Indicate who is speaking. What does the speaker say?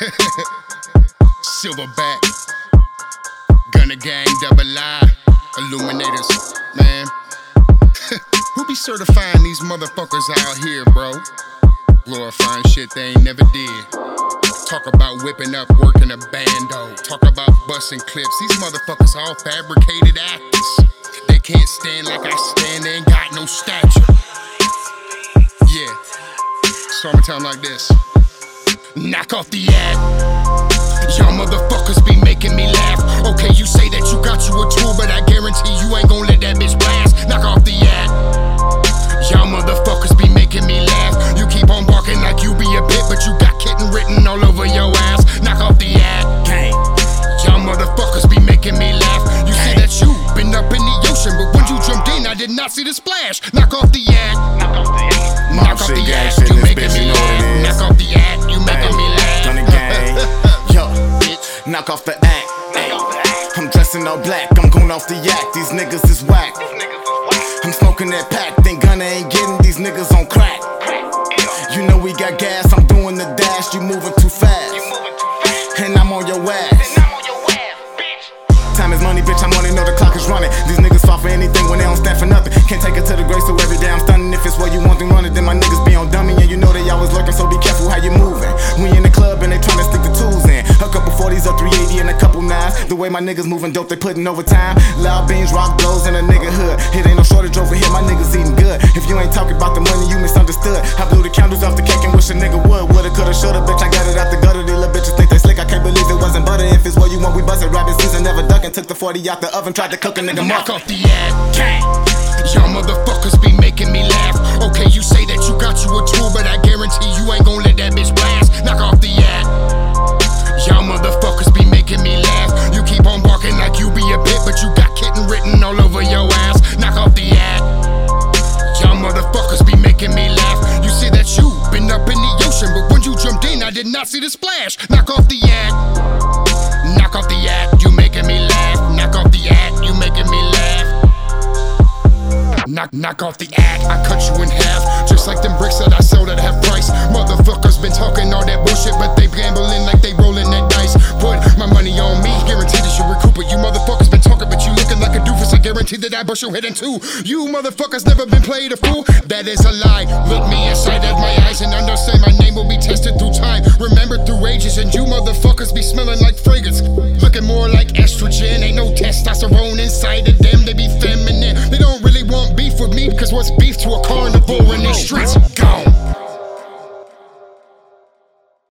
Speaker 1: Silverback, Gunna Gang, Double I, Illuminators, man. Who be certifying these motherfuckers out here, bro? Glorifying shit they ain't never did. Talk about whipping up, working a bando. Talk about busting clips. These motherfuckers all fabricated actors. They can't stand like I stand, they ain't got no stature. Yeah. 'em like this. Knock off the ad. Y'all motherfuckers be making me laugh. Okay, you say that you got you a tool, but I guarantee you ain't gon' let that bitch blast. Knock off the ad. Y'all motherfuckers be making me laugh. You keep on barking like you be a bit, but you got kitten written all over your ass. Knock off the ad.
Speaker 2: Gang.
Speaker 1: Y'all motherfuckers be making me laugh. You say that you been up in the ocean, but when you jumped in, I did not see the splash. Knock off the
Speaker 2: off the act. I'm dressing all black, I'm going off the yak. These niggas is whack. I'm smoking that pack, think Gunna ain't getting these niggas on crack. You know we got gas, I'm doing the dash, you moving too fast. And I'm on your ass. Time is money, bitch. I'm on it, know the clock is running. These niggas fall for anything when they don't stand for nothing. The way my niggas moving dope, they putting overtime. Loud beans, rock blows in a nigga hood. It ain't no shortage over here, my niggas eating good. If you ain't talking about the money, you misunderstood. I blew the candles off the cake and wish a nigga would. Woulda, coulda, shoulda, bitch. I got it out the gutter. These little bitches think they slick. I can't believe it wasn't butter. If it's what you want, we bust it. Rabbit season, never ducking. Took the 40 out the oven, tried to cook a nigga mark. off
Speaker 1: the ad.
Speaker 2: Gang.
Speaker 1: Y'all motherfuckers be making me laugh. Okay, you say that you got you a tool, but I did not see the splash. Knock off the ad. Knock off the ad, you making me laugh. Knock off the ad, you making me laugh. Knock, knock off the act. I cut you in half. Just like them bricks that I sold at half price. Motherfuckers been talking all that bullshit, but they gambling like they rolling that dice. Put my money on me, guarantee that you recoup it. You motherfuckers been talking, but you looking like a doofus. I guarantee that I bust your head in two. You motherfuckers never been played a fool. That is a lie. Look me inside of my eyes and like estrogen. Ain't no testosterone inside of them, they be feminine. They don't really want beef with me, cause what's beef to a carnivore in these streets?